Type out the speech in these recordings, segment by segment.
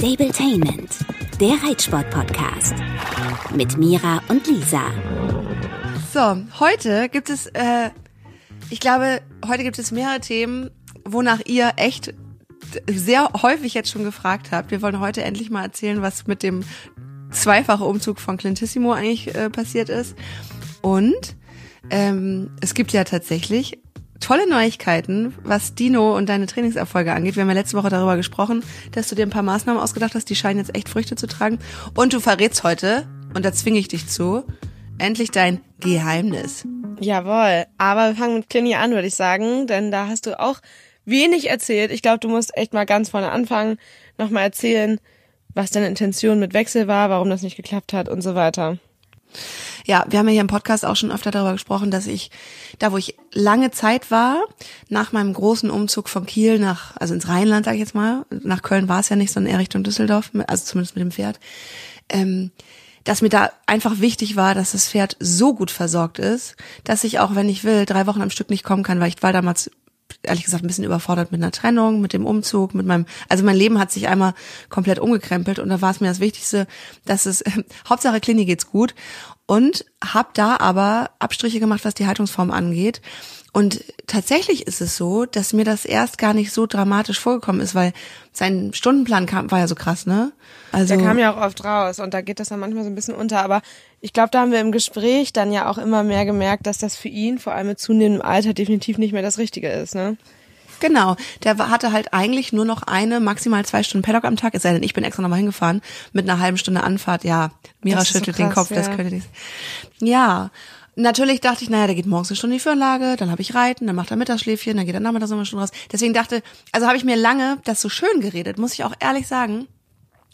Stabletainment, der Reitsport-Podcast. Mit Mira und Lisa. So, heute gibt es, äh, ich glaube, heute gibt es mehrere Themen, wonach ihr echt sehr häufig jetzt schon gefragt habt. Wir wollen heute endlich mal erzählen, was mit dem zweifachen Umzug von Clintissimo eigentlich äh, passiert ist. Und ähm, es gibt ja tatsächlich tolle Neuigkeiten, was Dino und deine Trainingserfolge angeht. Wir haben ja letzte Woche darüber gesprochen, dass du dir ein paar Maßnahmen ausgedacht hast, die scheinen jetzt echt Früchte zu tragen. Und du verrätst heute, und da zwinge ich dich zu, endlich dein Geheimnis. Jawohl, aber wir fangen mit Clini an, würde ich sagen, denn da hast du auch wenig erzählt. Ich glaube, du musst echt mal ganz vorne anfangen, nochmal erzählen, was deine Intention mit Wechsel war, warum das nicht geklappt hat und so weiter. Ja, wir haben ja hier im Podcast auch schon öfter darüber gesprochen, dass ich, da wo ich lange Zeit war, nach meinem großen Umzug von Kiel nach, also ins Rheinland, sage ich jetzt mal, nach Köln war es ja nicht, sondern eher Richtung Düsseldorf, also zumindest mit dem Pferd, ähm, dass mir da einfach wichtig war, dass das Pferd so gut versorgt ist, dass ich auch, wenn ich will, drei Wochen am Stück nicht kommen kann, weil ich war damals ehrlich gesagt ein bisschen überfordert mit einer Trennung, mit dem Umzug, mit meinem, also mein Leben hat sich einmal komplett umgekrempelt und da war es mir das Wichtigste, dass es, äh, Hauptsache Klinik geht's gut und habe da aber Abstriche gemacht, was die Haltungsform angeht. Und tatsächlich ist es so, dass mir das erst gar nicht so dramatisch vorgekommen ist, weil sein Stundenplan kam, war ja so krass, ne? Also der kam ja auch oft raus und da geht das dann manchmal so ein bisschen unter. Aber ich glaube, da haben wir im Gespräch dann ja auch immer mehr gemerkt, dass das für ihn vor allem mit zunehmendem Alter definitiv nicht mehr das Richtige ist, ne? Genau, der hatte halt eigentlich nur noch eine, maximal zwei Stunden Paddock am Tag, es sei denn, ich bin extra nochmal hingefahren, mit einer halben Stunde Anfahrt, ja, Mira schüttelt so krass, den Kopf, ja. das könnte nicht. Ja, Natürlich dachte ich, naja, der geht morgens eine Stunde in die Führanlage, dann habe ich Reiten, dann macht er Mittagsschläfchen, dann geht er nachmittags nochmal eine Stunde raus. Deswegen dachte, also habe ich mir lange das so schön geredet, muss ich auch ehrlich sagen.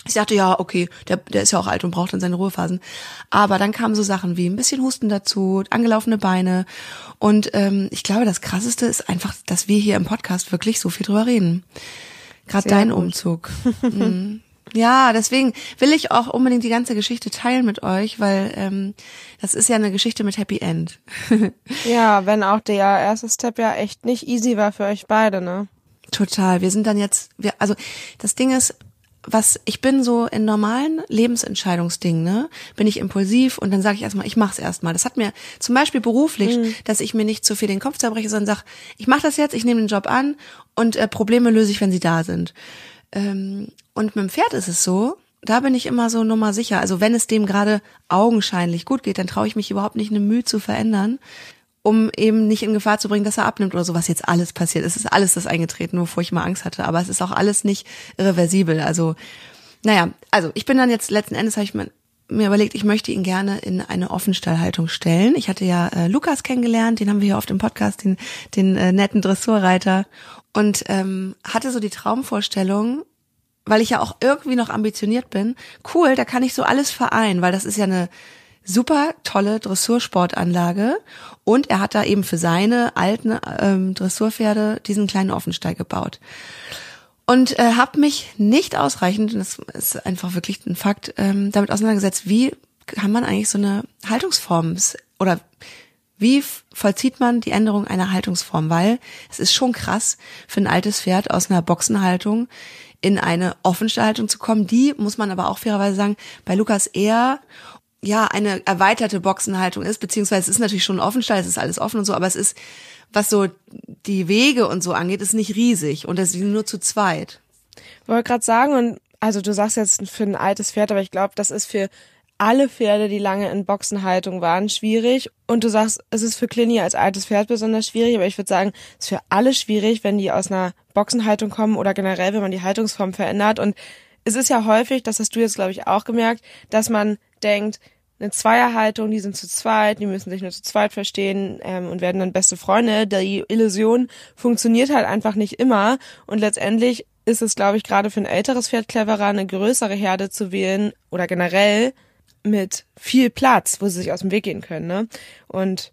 Ich dachte, ja, okay, der, der ist ja auch alt und braucht dann seine Ruhephasen. Aber dann kamen so Sachen wie ein bisschen Husten dazu, angelaufene Beine. Und ähm, ich glaube, das Krasseste ist einfach, dass wir hier im Podcast wirklich so viel drüber reden. Gerade dein gut. Umzug. mhm. Ja, deswegen will ich auch unbedingt die ganze Geschichte teilen mit euch, weil ähm, das ist ja eine Geschichte mit Happy End. ja, wenn auch der erste Step ja echt nicht easy war für euch beide, ne? Total. Wir sind dann jetzt, wir, also das Ding ist, was ich bin so in normalen Lebensentscheidungsdingen, ne, bin ich impulsiv und dann sage ich erstmal, ich mach's erstmal. Das hat mir zum Beispiel beruflich, mhm. dass ich mir nicht zu viel den Kopf zerbreche, sondern sag, ich mache das jetzt, ich nehme den Job an und äh, Probleme löse ich, wenn sie da sind. Ähm, und mit dem Pferd ist es so, da bin ich immer so nummer sicher. Also wenn es dem gerade augenscheinlich gut geht, dann traue ich mich überhaupt nicht eine Mühe zu verändern, um eben nicht in Gefahr zu bringen, dass er abnimmt oder so, was jetzt alles passiert. Es ist alles das eingetreten, wovor ich mal Angst hatte. Aber es ist auch alles nicht irreversibel. Also, naja, also ich bin dann jetzt letzten Endes habe ich mir, mir überlegt, ich möchte ihn gerne in eine Offenstallhaltung stellen. Ich hatte ja äh, Lukas kennengelernt, den haben wir hier auf dem Podcast, den, den äh, netten Dressurreiter und ähm, hatte so die Traumvorstellung, weil ich ja auch irgendwie noch ambitioniert bin, cool, da kann ich so alles vereinen, weil das ist ja eine super tolle Dressursportanlage und er hat da eben für seine alten ähm, Dressurpferde diesen kleinen Offenstall gebaut. Und äh, habe mich nicht ausreichend, das ist einfach wirklich ein Fakt, ähm, damit auseinandergesetzt, wie kann man eigentlich so eine Haltungsform oder wie vollzieht man die Änderung einer Haltungsform? Weil es ist schon krass für ein altes Pferd aus einer Boxenhaltung in eine Offenstallhaltung zu kommen. Die muss man aber auch fairerweise sagen, bei Lukas eher ja eine erweiterte Boxenhaltung ist, beziehungsweise es ist natürlich schon ein Offenstall, es ist alles offen und so, aber es ist, was so die Wege und so angeht, ist nicht riesig und es ist nur zu zweit. Ich wollte gerade sagen, und also du sagst jetzt für ein altes Pferd, aber ich glaube, das ist für alle Pferde, die lange in Boxenhaltung waren, schwierig. Und du sagst, es ist für Clini als altes Pferd besonders schwierig, aber ich würde sagen, es ist für alle schwierig, wenn die aus einer Boxenhaltung kommen oder generell, wenn man die Haltungsform verändert. Und es ist ja häufig, das hast du jetzt, glaube ich, auch gemerkt, dass man denkt, eine Zweierhaltung, die sind zu zweit, die müssen sich nur zu zweit verstehen ähm, und werden dann beste Freunde. Die Illusion funktioniert halt einfach nicht immer und letztendlich ist es, glaube ich, gerade für ein älteres Pferd cleverer, eine größere Herde zu wählen oder generell mit viel Platz, wo sie sich aus dem Weg gehen können. Ne? Und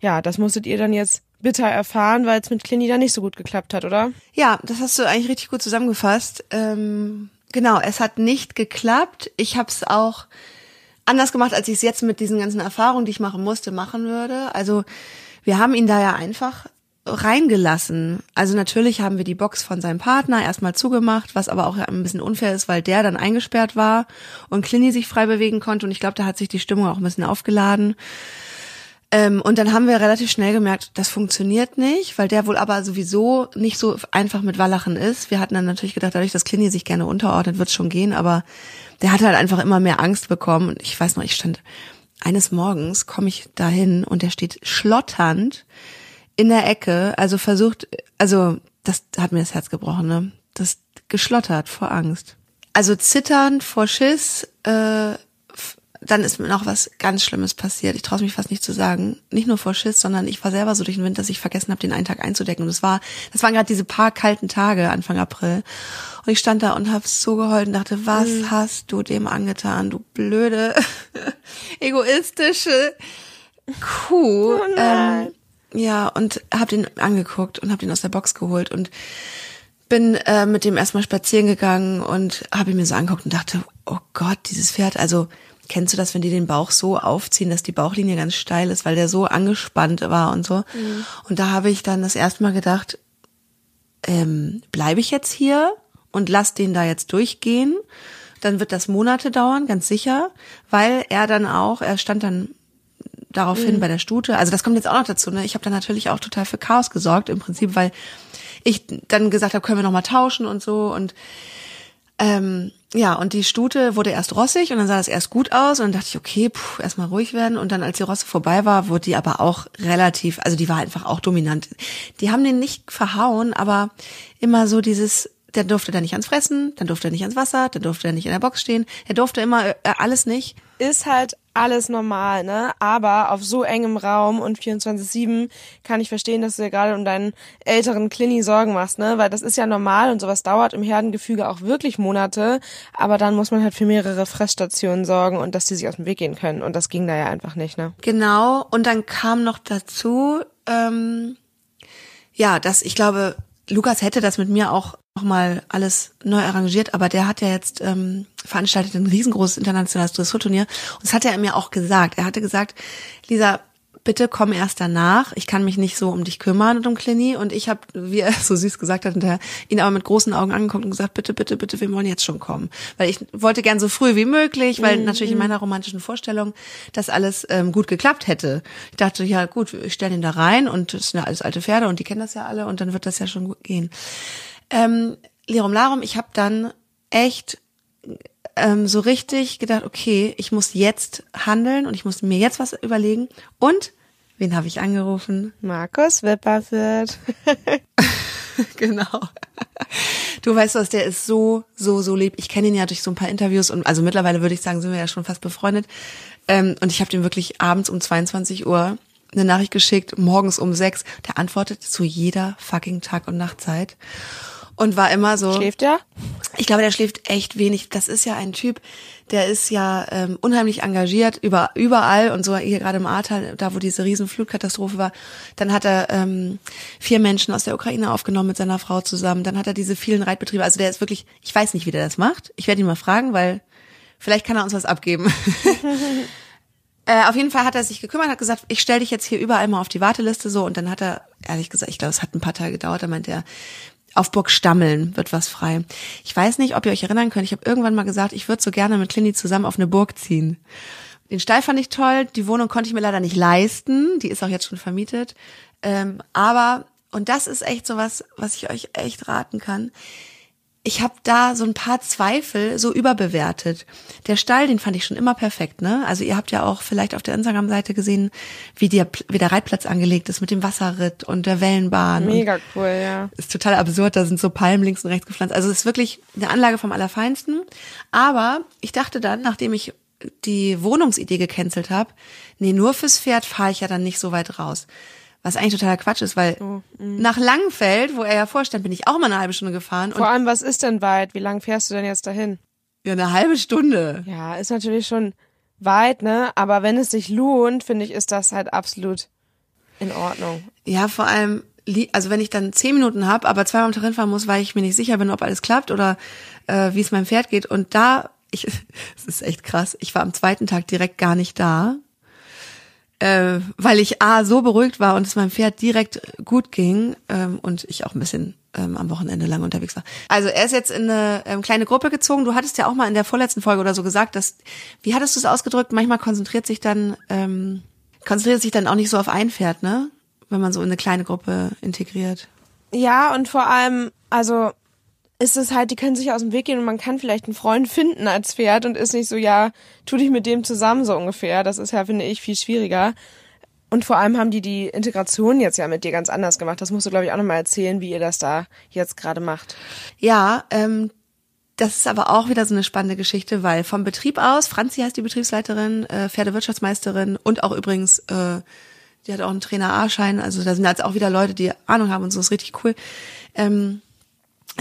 ja, das musstet ihr dann jetzt bitter erfahren, weil es mit Clini dann nicht so gut geklappt hat, oder? Ja, das hast du eigentlich richtig gut zusammengefasst. Ähm, genau, es hat nicht geklappt. Ich habe es auch anders gemacht, als ich es jetzt mit diesen ganzen Erfahrungen, die ich machen musste, machen würde. Also wir haben ihn da ja einfach reingelassen. Also natürlich haben wir die Box von seinem Partner erstmal zugemacht, was aber auch ein bisschen unfair ist, weil der dann eingesperrt war und Clini sich frei bewegen konnte und ich glaube, da hat sich die Stimmung auch ein bisschen aufgeladen. Ähm, und dann haben wir relativ schnell gemerkt, das funktioniert nicht, weil der wohl aber sowieso nicht so einfach mit Wallachen ist. Wir hatten dann natürlich gedacht, dadurch, dass Clini sich gerne unterordnet, wird schon gehen, aber der hat halt einfach immer mehr Angst bekommen. Und ich weiß noch, ich stand eines Morgens, komme ich dahin und der steht schlotternd in der Ecke, also versucht, also das hat mir das Herz gebrochen, ne? Das geschlottert vor Angst. Also zitternd vor Schiss, äh, dann ist mir noch was ganz Schlimmes passiert. Ich traue mich fast nicht zu sagen. Nicht nur vor Schiss, sondern ich war selber so durch den Wind, dass ich vergessen habe, den einen Tag einzudecken. Und das war, das waren gerade diese paar kalten Tage Anfang April. Und ich stand da und habe so geheult und dachte, was mhm. hast du dem angetan, du blöde, egoistische Kuh. Oh ähm, ja, und habe den angeguckt und habe den aus der Box geholt und bin äh, mit dem erstmal spazieren gegangen und habe ihn mir so angeguckt und dachte, oh Gott, dieses Pferd, also Kennst du das, wenn die den Bauch so aufziehen, dass die Bauchlinie ganz steil ist, weil der so angespannt war und so? Mhm. Und da habe ich dann das erste Mal gedacht, ähm, bleibe ich jetzt hier und lass den da jetzt durchgehen? Dann wird das Monate dauern, ganz sicher, weil er dann auch, er stand dann daraufhin mhm. bei der Stute. Also das kommt jetzt auch noch dazu. Ne? Ich habe dann natürlich auch total für Chaos gesorgt im Prinzip, weil ich dann gesagt habe, können wir noch mal tauschen und so und ähm, ja, und die Stute wurde erst rossig und dann sah das erst gut aus und dann dachte ich, okay, puh, erstmal ruhig werden. Und dann, als die Rosse vorbei war, wurde die aber auch relativ, also die war einfach auch dominant. Die haben den nicht verhauen, aber immer so dieses, der durfte da nicht ans Fressen, dann durfte er nicht ans Wasser, dann durfte er nicht in der Box stehen, er durfte immer äh, alles nicht. Ist halt alles normal, ne? Aber auf so engem Raum und 24-7 kann ich verstehen, dass du dir gerade um deinen älteren Clini Sorgen machst, ne? Weil das ist ja normal und sowas dauert im Herdengefüge auch wirklich Monate. Aber dann muss man halt für mehrere Fressstationen sorgen und dass die sich aus dem Weg gehen können. Und das ging da ja einfach nicht, ne? Genau. Und dann kam noch dazu, ähm, ja, dass ich glaube, Lukas hätte das mit mir auch nochmal alles neu arrangiert, aber der hat ja jetzt ähm, veranstaltet ein riesengroßes internationales Dressurturnier und das hat er mir auch gesagt. Er hatte gesagt, Lisa, bitte komm erst danach. Ich kann mich nicht so um dich kümmern und um Clini. Und ich habe, wie er so süß gesagt hat, hinterher, ihn aber mit großen Augen angeguckt und gesagt, bitte, bitte, bitte, wir wollen jetzt schon kommen. Weil ich wollte gern so früh wie möglich, weil mhm. natürlich in meiner romantischen Vorstellung das alles ähm, gut geklappt hätte. Ich dachte, ja gut, ich stelle ihn da rein und es sind ja alles alte Pferde und die kennen das ja alle und dann wird das ja schon gut gehen. Ähm, Lirum Larum, ich habe dann echt ähm, so richtig gedacht, okay, ich muss jetzt handeln und ich muss mir jetzt was überlegen. Und wen habe ich angerufen? Markus Wipperfürth. genau. Du weißt was, der ist so, so, so lieb. Ich kenne ihn ja durch so ein paar Interviews und also mittlerweile würde ich sagen, sind wir ja schon fast befreundet. Ähm, und ich habe dem wirklich abends um 22 Uhr eine Nachricht geschickt, morgens um sechs. Der antwortet zu jeder fucking Tag- und Nachtzeit und war immer so. Schläft er? Ich glaube, der schläft echt wenig. Das ist ja ein Typ, der ist ja ähm, unheimlich engagiert über überall und so hier gerade im Ahrtal, da wo diese riesen Flutkatastrophe war. Dann hat er ähm, vier Menschen aus der Ukraine aufgenommen mit seiner Frau zusammen. Dann hat er diese vielen Reitbetriebe. Also der ist wirklich, ich weiß nicht, wie der das macht. Ich werde ihn mal fragen, weil vielleicht kann er uns was abgeben. Äh, auf jeden Fall hat er sich gekümmert, hat gesagt, ich stelle dich jetzt hier überall mal auf die Warteliste so und dann hat er, ehrlich gesagt, ich glaube, es hat ein paar Tage gedauert, da meinte er, auf Burg Stammeln wird was frei. Ich weiß nicht, ob ihr euch erinnern könnt. Ich habe irgendwann mal gesagt, ich würde so gerne mit Clini zusammen auf eine Burg ziehen. Den Stall fand ich toll. Die Wohnung konnte ich mir leider nicht leisten. Die ist auch jetzt schon vermietet. Ähm, aber, und das ist echt so was, was ich euch echt raten kann ich habe da so ein paar Zweifel so überbewertet. Der Stall, den fand ich schon immer perfekt, ne? Also ihr habt ja auch vielleicht auf der Instagram-Seite gesehen, wie der, wie der Reitplatz angelegt ist mit dem Wasserritt und der Wellenbahn. Mega cool, ja. Ist total absurd, da sind so Palmen links und rechts gepflanzt. Also es ist wirklich eine Anlage vom Allerfeinsten. Aber ich dachte dann, nachdem ich die Wohnungsidee gecancelt habe, nee, nur fürs Pferd fahre ich ja dann nicht so weit raus. Was eigentlich totaler Quatsch ist, weil oh, nach Langenfeld, wo er ja vorstand, bin ich auch mal eine halbe Stunde gefahren. Vor allem, was ist denn weit? Wie lang fährst du denn jetzt dahin? Ja, eine halbe Stunde. Ja, ist natürlich schon weit, ne? Aber wenn es sich lohnt, finde ich, ist das halt absolut in Ordnung. Ja, vor allem, also wenn ich dann zehn Minuten habe, aber zweimal am Tag hinfahren muss, weil ich mir nicht sicher bin, ob alles klappt oder äh, wie es meinem Pferd geht. Und da, ich, es ist echt krass, ich war am zweiten Tag direkt gar nicht da, äh, weil ich A, so beruhigt war und es meinem Pferd direkt gut ging ähm, und ich auch ein bisschen ähm, am Wochenende lang unterwegs war. Also er ist jetzt in eine ähm, kleine Gruppe gezogen. Du hattest ja auch mal in der vorletzten Folge oder so gesagt, dass, wie hattest du es ausgedrückt, manchmal konzentriert sich dann, ähm, konzentriert sich dann auch nicht so auf ein Pferd, ne? Wenn man so in eine kleine Gruppe integriert. Ja, und vor allem, also ist es halt, die können sich aus dem Weg gehen und man kann vielleicht einen Freund finden als Pferd und ist nicht so, ja, tu dich mit dem zusammen so ungefähr. Das ist ja, finde ich, viel schwieriger. Und vor allem haben die die Integration jetzt ja mit dir ganz anders gemacht. Das musst du, glaube ich, auch nochmal erzählen, wie ihr das da jetzt gerade macht. Ja, ähm, das ist aber auch wieder so eine spannende Geschichte, weil vom Betrieb aus, Franzi heißt die Betriebsleiterin, äh, Pferdewirtschaftsmeisterin und auch übrigens, äh, die hat auch einen Trainer A-Schein, also da sind jetzt auch wieder Leute, die Ahnung haben und so, ist richtig cool. Ähm,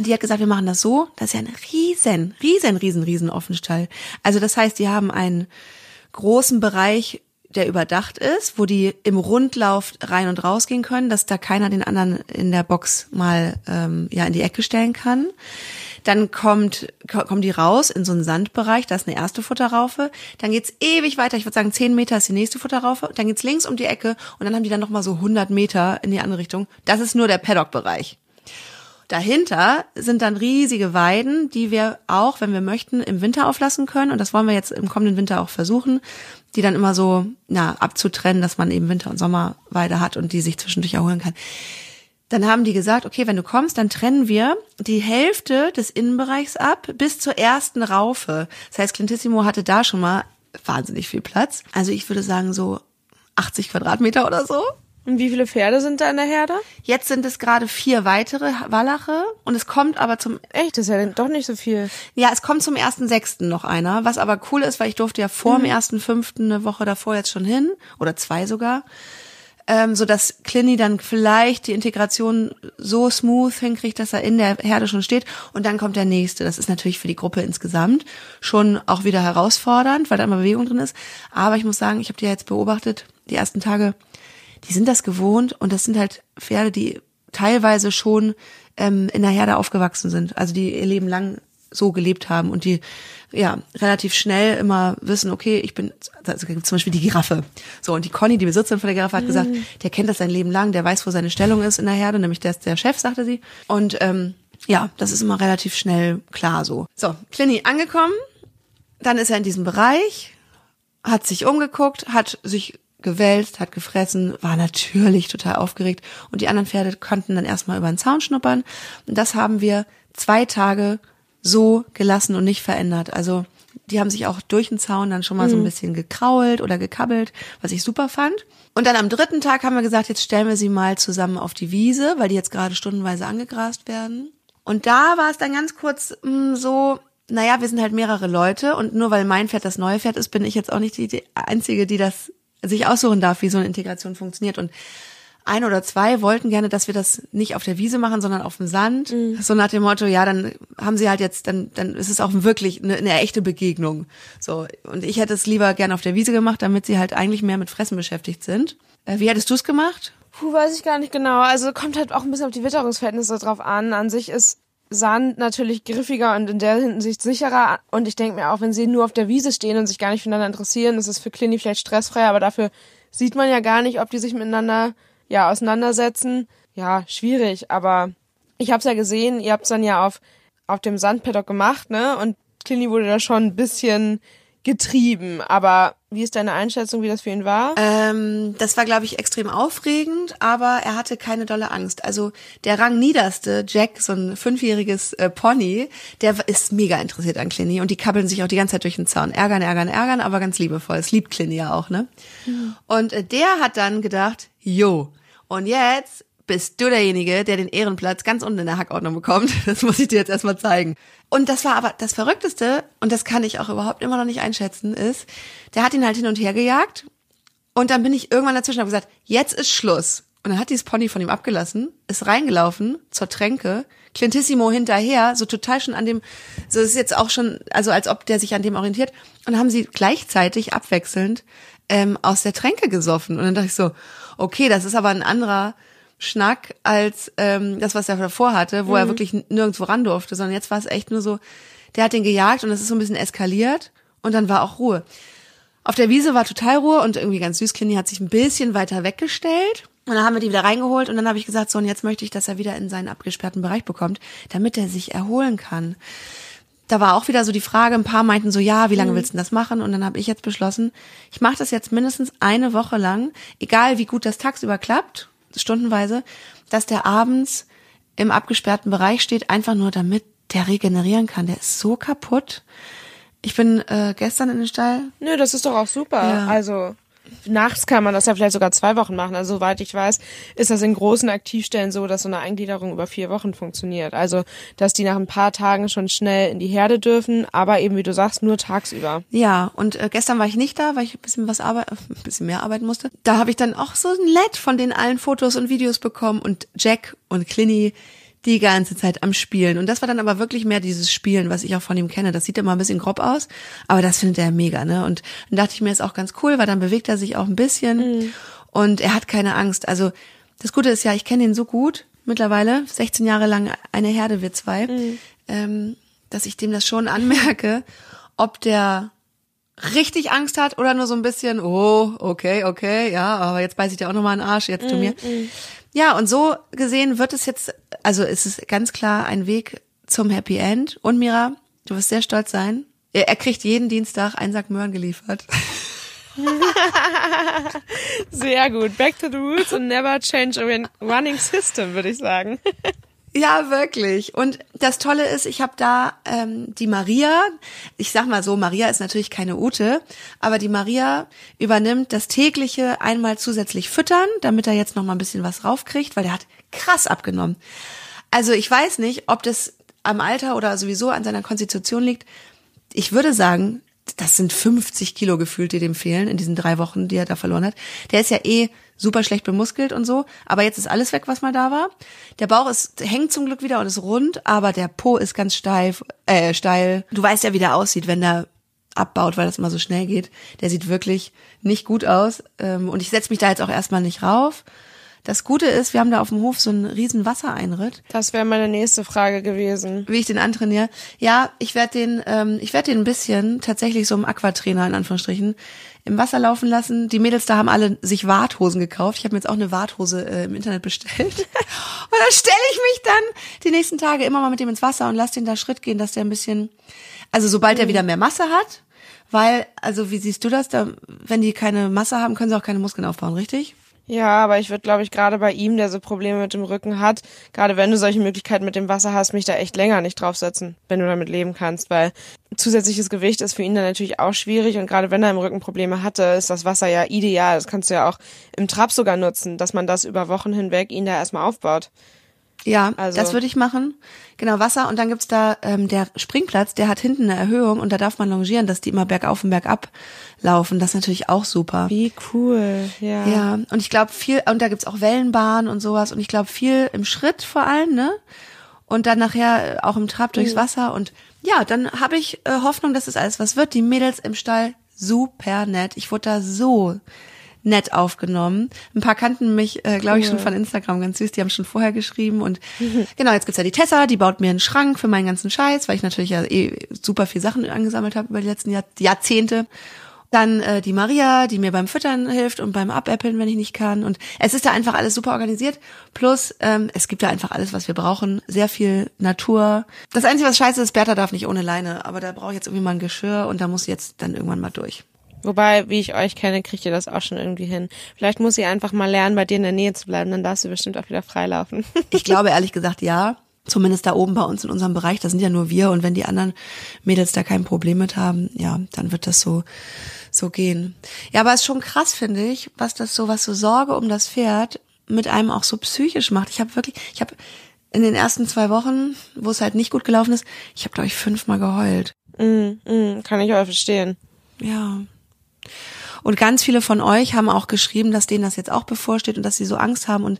die hat gesagt, wir machen das so, das ist ja ein riesen, riesen, riesen, riesen Offenstall. Also das heißt, die haben einen großen Bereich, der überdacht ist, wo die im Rundlauf rein und raus gehen können, dass da keiner den anderen in der Box mal ähm, ja in die Ecke stellen kann. Dann kommt, kommen die raus in so einen Sandbereich, da ist eine erste Futterraufe. Dann geht's ewig weiter, ich würde sagen zehn Meter ist die nächste Futterraufe. Dann geht's links um die Ecke und dann haben die dann nochmal so 100 Meter in die andere Richtung. Das ist nur der Paddock-Bereich. Dahinter sind dann riesige Weiden, die wir auch, wenn wir möchten, im Winter auflassen können. Und das wollen wir jetzt im kommenden Winter auch versuchen, die dann immer so na, abzutrennen, dass man eben Winter- und Sommerweide hat und die sich zwischendurch erholen kann. Dann haben die gesagt, okay, wenn du kommst, dann trennen wir die Hälfte des Innenbereichs ab bis zur ersten Raufe. Das heißt, Clintissimo hatte da schon mal wahnsinnig viel Platz. Also ich würde sagen so 80 Quadratmeter oder so. Und wie viele Pferde sind da in der Herde? Jetzt sind es gerade vier weitere Wallache und es kommt aber zum Echt, das ist ja doch nicht so viel. ja, es kommt zum ersten sechsten noch einer, was aber cool ist, weil ich durfte ja vor dem ersten fünften eine Woche davor jetzt schon hin oder zwei sogar, ähm, so dass Clini dann vielleicht die Integration so smooth hinkriegt, dass er in der Herde schon steht und dann kommt der nächste. Das ist natürlich für die Gruppe insgesamt schon auch wieder herausfordernd, weil da immer Bewegung drin ist. Aber ich muss sagen, ich habe die ja jetzt beobachtet, die ersten Tage die sind das gewohnt und das sind halt Pferde, die teilweise schon ähm, in der Herde aufgewachsen sind, also die ihr Leben lang so gelebt haben und die ja relativ schnell immer wissen, okay, ich bin also zum Beispiel die Giraffe. So und die Conny, die Besitzerin von der Giraffe, hat gesagt, der kennt das sein Leben lang, der weiß, wo seine Stellung ist in der Herde, nämlich der ist der Chef, sagte sie. Und ähm, ja, das ist immer relativ schnell klar so. So, Pliny angekommen, dann ist er in diesem Bereich, hat sich umgeguckt, hat sich gewälzt, hat gefressen, war natürlich total aufgeregt und die anderen Pferde konnten dann erstmal über den Zaun schnuppern und das haben wir zwei Tage so gelassen und nicht verändert. Also die haben sich auch durch den Zaun dann schon mal so ein bisschen gekrault oder gekabbelt, was ich super fand. Und dann am dritten Tag haben wir gesagt, jetzt stellen wir sie mal zusammen auf die Wiese, weil die jetzt gerade stundenweise angegrast werden. Und da war es dann ganz kurz mh, so, naja, wir sind halt mehrere Leute und nur weil mein Pferd das neue Pferd ist, bin ich jetzt auch nicht die, die Einzige, die das sich aussuchen darf, wie so eine Integration funktioniert. Und ein oder zwei wollten gerne, dass wir das nicht auf der Wiese machen, sondern auf dem Sand. So nach dem Motto, ja, dann haben sie halt jetzt, dann, dann ist es auch wirklich eine, eine echte Begegnung. So. Und ich hätte es lieber gerne auf der Wiese gemacht, damit sie halt eigentlich mehr mit Fressen beschäftigt sind. Äh, wie hättest du es gemacht? Puh, weiß ich gar nicht genau. Also kommt halt auch ein bisschen auf die Witterungsverhältnisse drauf an. An sich ist Sand natürlich griffiger und in der Hinsicht sicherer. Und ich denke mir auch, wenn sie nur auf der Wiese stehen und sich gar nicht füreinander interessieren, ist es für Clini vielleicht stressfreier, aber dafür sieht man ja gar nicht, ob die sich miteinander ja auseinandersetzen. Ja, schwierig, aber ich hab's ja gesehen, ihr habt's dann ja auf auf dem Sandpaddock gemacht, ne? Und Clini wurde da schon ein bisschen getrieben, aber wie ist deine Einschätzung, wie das für ihn war? Ähm, das war, glaube ich, extrem aufregend, aber er hatte keine dolle Angst. Also der rangniederste, Jack, so ein fünfjähriges äh, Pony, der ist mega interessiert an Clini und die kabbeln sich auch die ganze Zeit durch den Zaun. Ärgern, ärgern, ärgern, aber ganz liebevoll. Es liebt Clini ja auch, ne? Und äh, der hat dann gedacht, jo, und jetzt bist du derjenige, der den Ehrenplatz ganz unten in der Hackordnung bekommt. Das muss ich dir jetzt erstmal zeigen. Und das war aber das Verrückteste, und das kann ich auch überhaupt immer noch nicht einschätzen, ist, der hat ihn halt hin und her gejagt. Und dann bin ich irgendwann dazwischen und habe gesagt, jetzt ist Schluss. Und dann hat dieses Pony von ihm abgelassen, ist reingelaufen zur Tränke, Clintissimo hinterher, so total schon an dem, so ist jetzt auch schon, also als ob der sich an dem orientiert. Und dann haben sie gleichzeitig abwechselnd ähm, aus der Tränke gesoffen. Und dann dachte ich so, okay, das ist aber ein anderer Schnack als ähm, das, was er davor hatte, wo er wirklich nirgendwo ran durfte, sondern jetzt war es echt nur so, der hat den gejagt und es ist so ein bisschen eskaliert und dann war auch Ruhe. Auf der Wiese war total Ruhe und irgendwie ganz süß. Clini hat sich ein bisschen weiter weggestellt. Und dann haben wir die wieder reingeholt und dann habe ich gesagt, so und jetzt möchte ich, dass er wieder in seinen abgesperrten Bereich bekommt, damit er sich erholen kann. Da war auch wieder so die Frage, ein paar meinten so, ja, wie lange willst du das machen? Und dann habe ich jetzt beschlossen, ich mache das jetzt mindestens eine Woche lang, egal wie gut das tagsüber klappt, stundenweise, dass der abends im abgesperrten Bereich steht, einfach nur damit der regenerieren kann. Der ist so kaputt. Ich bin äh, gestern in den Stall. Nö, das ist doch auch super. Ja. Also nachts kann man das ja vielleicht sogar zwei Wochen machen. Also soweit ich weiß, ist das in großen Aktivstellen so, dass so eine Eingliederung über vier Wochen funktioniert. Also dass die nach ein paar Tagen schon schnell in die Herde dürfen, aber eben wie du sagst, nur tagsüber. Ja, und äh, gestern war ich nicht da, weil ich ein bisschen was arbeit ein bisschen mehr arbeiten musste. Da habe ich dann auch so ein LED von den allen Fotos und Videos bekommen und Jack und Clinny die ganze Zeit am Spielen. Und das war dann aber wirklich mehr dieses Spielen, was ich auch von ihm kenne. Das sieht immer ein bisschen grob aus, aber das findet er mega, ne? Und dann dachte ich mir, ist auch ganz cool, weil dann bewegt er sich auch ein bisschen und er hat keine Angst. Also das Gute ist ja, ich kenne ihn so gut mittlerweile, 16 Jahre lang eine Herde, wir zwei, ähm, dass ich dem das schon anmerke, ob der richtig Angst hat oder nur so ein bisschen, oh, okay, okay, ja, aber jetzt beiß ich dir auch nochmal einen Arsch, jetzt tu mir. Ja, und so gesehen wird es jetzt, also es ist ganz klar ein Weg zum Happy End. Und Mira, du wirst sehr stolz sein. Er, er kriegt jeden Dienstag einen Sack Möhren geliefert. Sehr gut. Back to the roots and never change a running system, würde ich sagen. Ja, wirklich. Und das Tolle ist, ich habe da ähm, die Maria, ich sag mal so, Maria ist natürlich keine Ute, aber die Maria übernimmt das tägliche einmal zusätzlich füttern, damit er jetzt noch mal ein bisschen was raufkriegt, weil der hat krass abgenommen. Also ich weiß nicht, ob das am Alter oder sowieso an seiner Konstitution liegt. Ich würde sagen, das sind 50 Kilo gefühlt, die dem fehlen in diesen drei Wochen, die er da verloren hat. Der ist ja eh super schlecht bemuskelt und so, aber jetzt ist alles weg, was mal da war. Der Bauch ist hängt zum Glück wieder und ist rund, aber der Po ist ganz steif, äh, steil. Du weißt ja, wie der aussieht, wenn der abbaut, weil das immer so schnell geht. Der sieht wirklich nicht gut aus ähm, und ich setze mich da jetzt auch erstmal nicht rauf. Das Gute ist, wir haben da auf dem Hof so einen riesen Wassereinritt Das wäre meine nächste Frage gewesen. wie ich den antrainiere. Ja, ich werde den, ähm, ich werde den ein bisschen tatsächlich so im Aquatrainer in Anführungsstrichen im Wasser laufen lassen. Die Mädels da haben alle sich Warthosen gekauft. Ich habe mir jetzt auch eine Warthose äh, im Internet bestellt. und dann stelle ich mich dann die nächsten Tage immer mal mit dem ins Wasser und lass den da Schritt gehen, dass der ein bisschen, also sobald er wieder mehr Masse hat, weil, also wie siehst du das? Da, wenn die keine Masse haben, können sie auch keine Muskeln aufbauen, richtig? Ja, aber ich würde, glaube ich, gerade bei ihm, der so Probleme mit dem Rücken hat, gerade wenn du solche Möglichkeiten mit dem Wasser hast, mich da echt länger nicht draufsetzen, wenn du damit leben kannst, weil zusätzliches Gewicht ist für ihn dann natürlich auch schwierig und gerade wenn er im Rücken Probleme hatte, ist das Wasser ja ideal. Das kannst du ja auch im Trab sogar nutzen, dass man das über Wochen hinweg ihn da erstmal aufbaut. Ja, Also- das würde ich machen. Genau, Wasser. Und dann gibt's da ähm, der Springplatz, der hat hinten eine Erhöhung und da darf man longieren, dass die immer bergauf und bergab laufen. Das ist natürlich auch super. Wie cool, ja. Ja, und ich glaube viel, und da gibt's auch Wellenbahnen und sowas und ich glaube viel im Schritt vor allem, ne? Und dann nachher auch im Trab durchs Wasser und ja, dann habe ich äh, Hoffnung, dass es alles was wird. Die Mädels im Stall super nett. Ich wurde da so nett aufgenommen. Ein paar kannten mich, äh, glaube ich, schon von Instagram ganz süß. Die haben schon vorher geschrieben und genau, jetzt gibt's ja die Tessa, die baut mir einen Schrank für meinen ganzen Scheiß, weil ich natürlich ja eh super viel Sachen angesammelt habe über die letzten Jahr Jahrzehnte. Dann äh, die Maria, die mir beim Füttern hilft und beim Abäppeln, wenn ich nicht kann. Und es ist da einfach alles super organisiert. Plus, ähm, es gibt da einfach alles, was wir brauchen. Sehr viel Natur. Das Einzige, was scheiße ist, Bertha darf nicht ohne Leine. Aber da brauche ich jetzt irgendwie mal ein Geschirr und da muss sie jetzt dann irgendwann mal durch. Wobei, wie ich euch kenne, kriegt ihr das auch schon irgendwie hin. Vielleicht muss sie einfach mal lernen, bei dir in der Nähe zu bleiben, dann darfst du bestimmt auch wieder freilaufen. Ich glaube ehrlich gesagt ja. Zumindest da oben bei uns in unserem Bereich, da sind ja nur wir und wenn die anderen Mädels da kein Problem mit haben, ja, dann wird das so so gehen. Ja, aber es ist schon krass, finde ich, was das so, was so Sorge um das Pferd mit einem auch so psychisch macht. Ich habe wirklich, ich habe in den ersten zwei Wochen, wo es halt nicht gut gelaufen ist, ich habe glaube ich fünfmal geheult. mm, mm, kann ich auch verstehen. Ja. Und ganz viele von euch haben auch geschrieben, dass denen das jetzt auch bevorsteht und dass sie so Angst haben. Und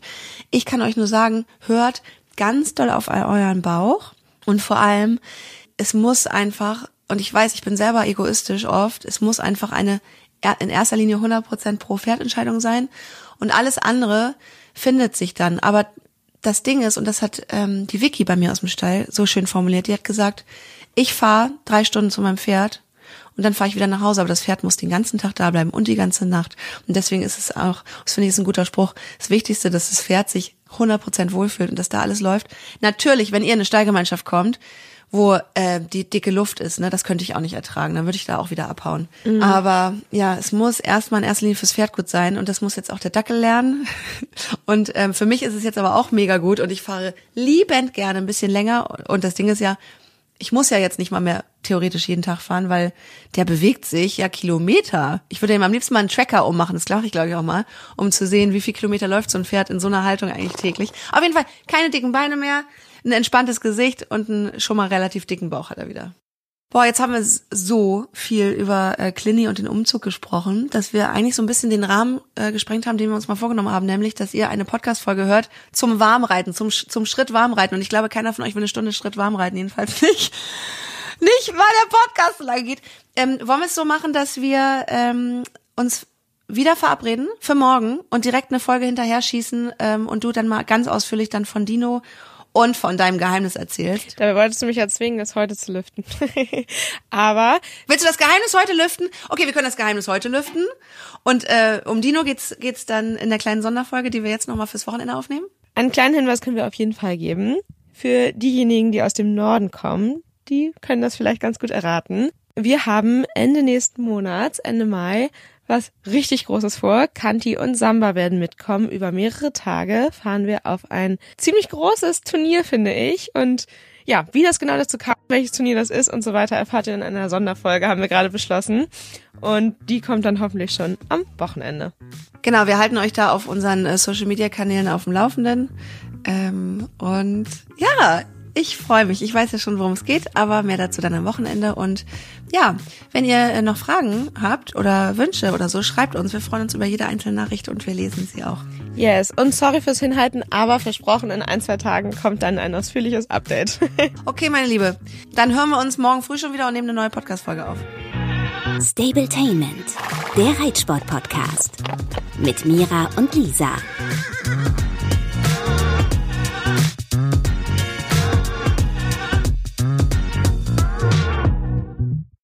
ich kann euch nur sagen, hört ganz doll auf eu- euren Bauch. Und vor allem, es muss einfach, und ich weiß, ich bin selber egoistisch oft, es muss einfach eine in erster Linie 100% pro Pferdentscheidung sein. Und alles andere findet sich dann. Aber das Ding ist, und das hat ähm, die Vicky bei mir aus dem Stall so schön formuliert, die hat gesagt, ich fahre drei Stunden zu meinem Pferd und dann fahre ich wieder nach Hause. Aber das Pferd muss den ganzen Tag da bleiben und die ganze Nacht. Und deswegen ist es auch, das finde ich ist ein guter Spruch, das Wichtigste, dass das Pferd sich 100% wohlfühlt und dass da alles läuft. Natürlich, wenn ihr in eine Stallgemeinschaft kommt, wo äh, die dicke Luft ist, ne, das könnte ich auch nicht ertragen, dann würde ich da auch wieder abhauen. Mhm. Aber ja, es muss erstmal in erster Linie fürs Pferd gut sein und das muss jetzt auch der Dackel lernen. Und ähm, für mich ist es jetzt aber auch mega gut und ich fahre liebend gerne ein bisschen länger und das Ding ist ja, ich muss ja jetzt nicht mal mehr theoretisch jeden Tag fahren, weil der bewegt sich ja Kilometer. Ich würde ihm am liebsten mal einen Tracker ummachen, das glaube ich, glaube ich auch mal, um zu sehen, wie viel Kilometer läuft so ein Pferd in so einer Haltung eigentlich täglich. Auf jeden Fall keine dicken Beine mehr, ein entspanntes Gesicht und einen schon mal relativ dicken Bauch hat er wieder. Boah, jetzt haben wir so viel über äh, Clini und den Umzug gesprochen, dass wir eigentlich so ein bisschen den Rahmen äh, gesprengt haben, den wir uns mal vorgenommen haben, nämlich, dass ihr eine Podcast-Folge hört zum Warmreiten, zum, zum Schritt Warmreiten. Und ich glaube, keiner von euch will eine Stunde Schritt Warmreiten, jedenfalls nicht. Nicht, weil der Podcast so lang geht. Ähm, wollen wir es so machen, dass wir ähm, uns wieder verabreden für morgen und direkt eine Folge hinterher schießen ähm, und du dann mal ganz ausführlich dann von Dino und von deinem Geheimnis erzählst. Dabei wolltest du mich ja zwingen, das heute zu lüften. Aber. Willst du das Geheimnis heute lüften? Okay, wir können das Geheimnis heute lüften. Und äh, um Dino geht's geht's dann in der kleinen Sonderfolge, die wir jetzt nochmal fürs Wochenende aufnehmen. Einen kleinen Hinweis können wir auf jeden Fall geben. Für diejenigen, die aus dem Norden kommen, die können das vielleicht ganz gut erraten. Wir haben Ende nächsten Monats, Ende Mai, was richtig Großes vor. Kanti und Samba werden mitkommen. Über mehrere Tage fahren wir auf ein ziemlich großes Turnier, finde ich. Und ja, wie das genau dazu kam, welches Turnier das ist und so weiter, erfahrt ihr in einer Sonderfolge, haben wir gerade beschlossen. Und die kommt dann hoffentlich schon am Wochenende. Genau, wir halten euch da auf unseren äh, Social Media Kanälen auf dem Laufenden. Ähm, und ja, ich freue mich. Ich weiß ja schon, worum es geht, aber mehr dazu dann am Wochenende. Und ja, wenn ihr äh, noch Fragen habt oder Wünsche oder so, schreibt uns. Wir freuen uns über jede einzelne Nachricht und wir lesen sie auch. Yes, und sorry fürs Hinhalten, aber versprochen, in ein, zwei Tagen kommt dann ein ausführliches Update. okay, meine Liebe, dann hören wir uns morgen früh schon wieder und nehmen eine neue Podcast-Folge auf. Stabletainment, der Reitsport-Podcast mit Mira und Lisa.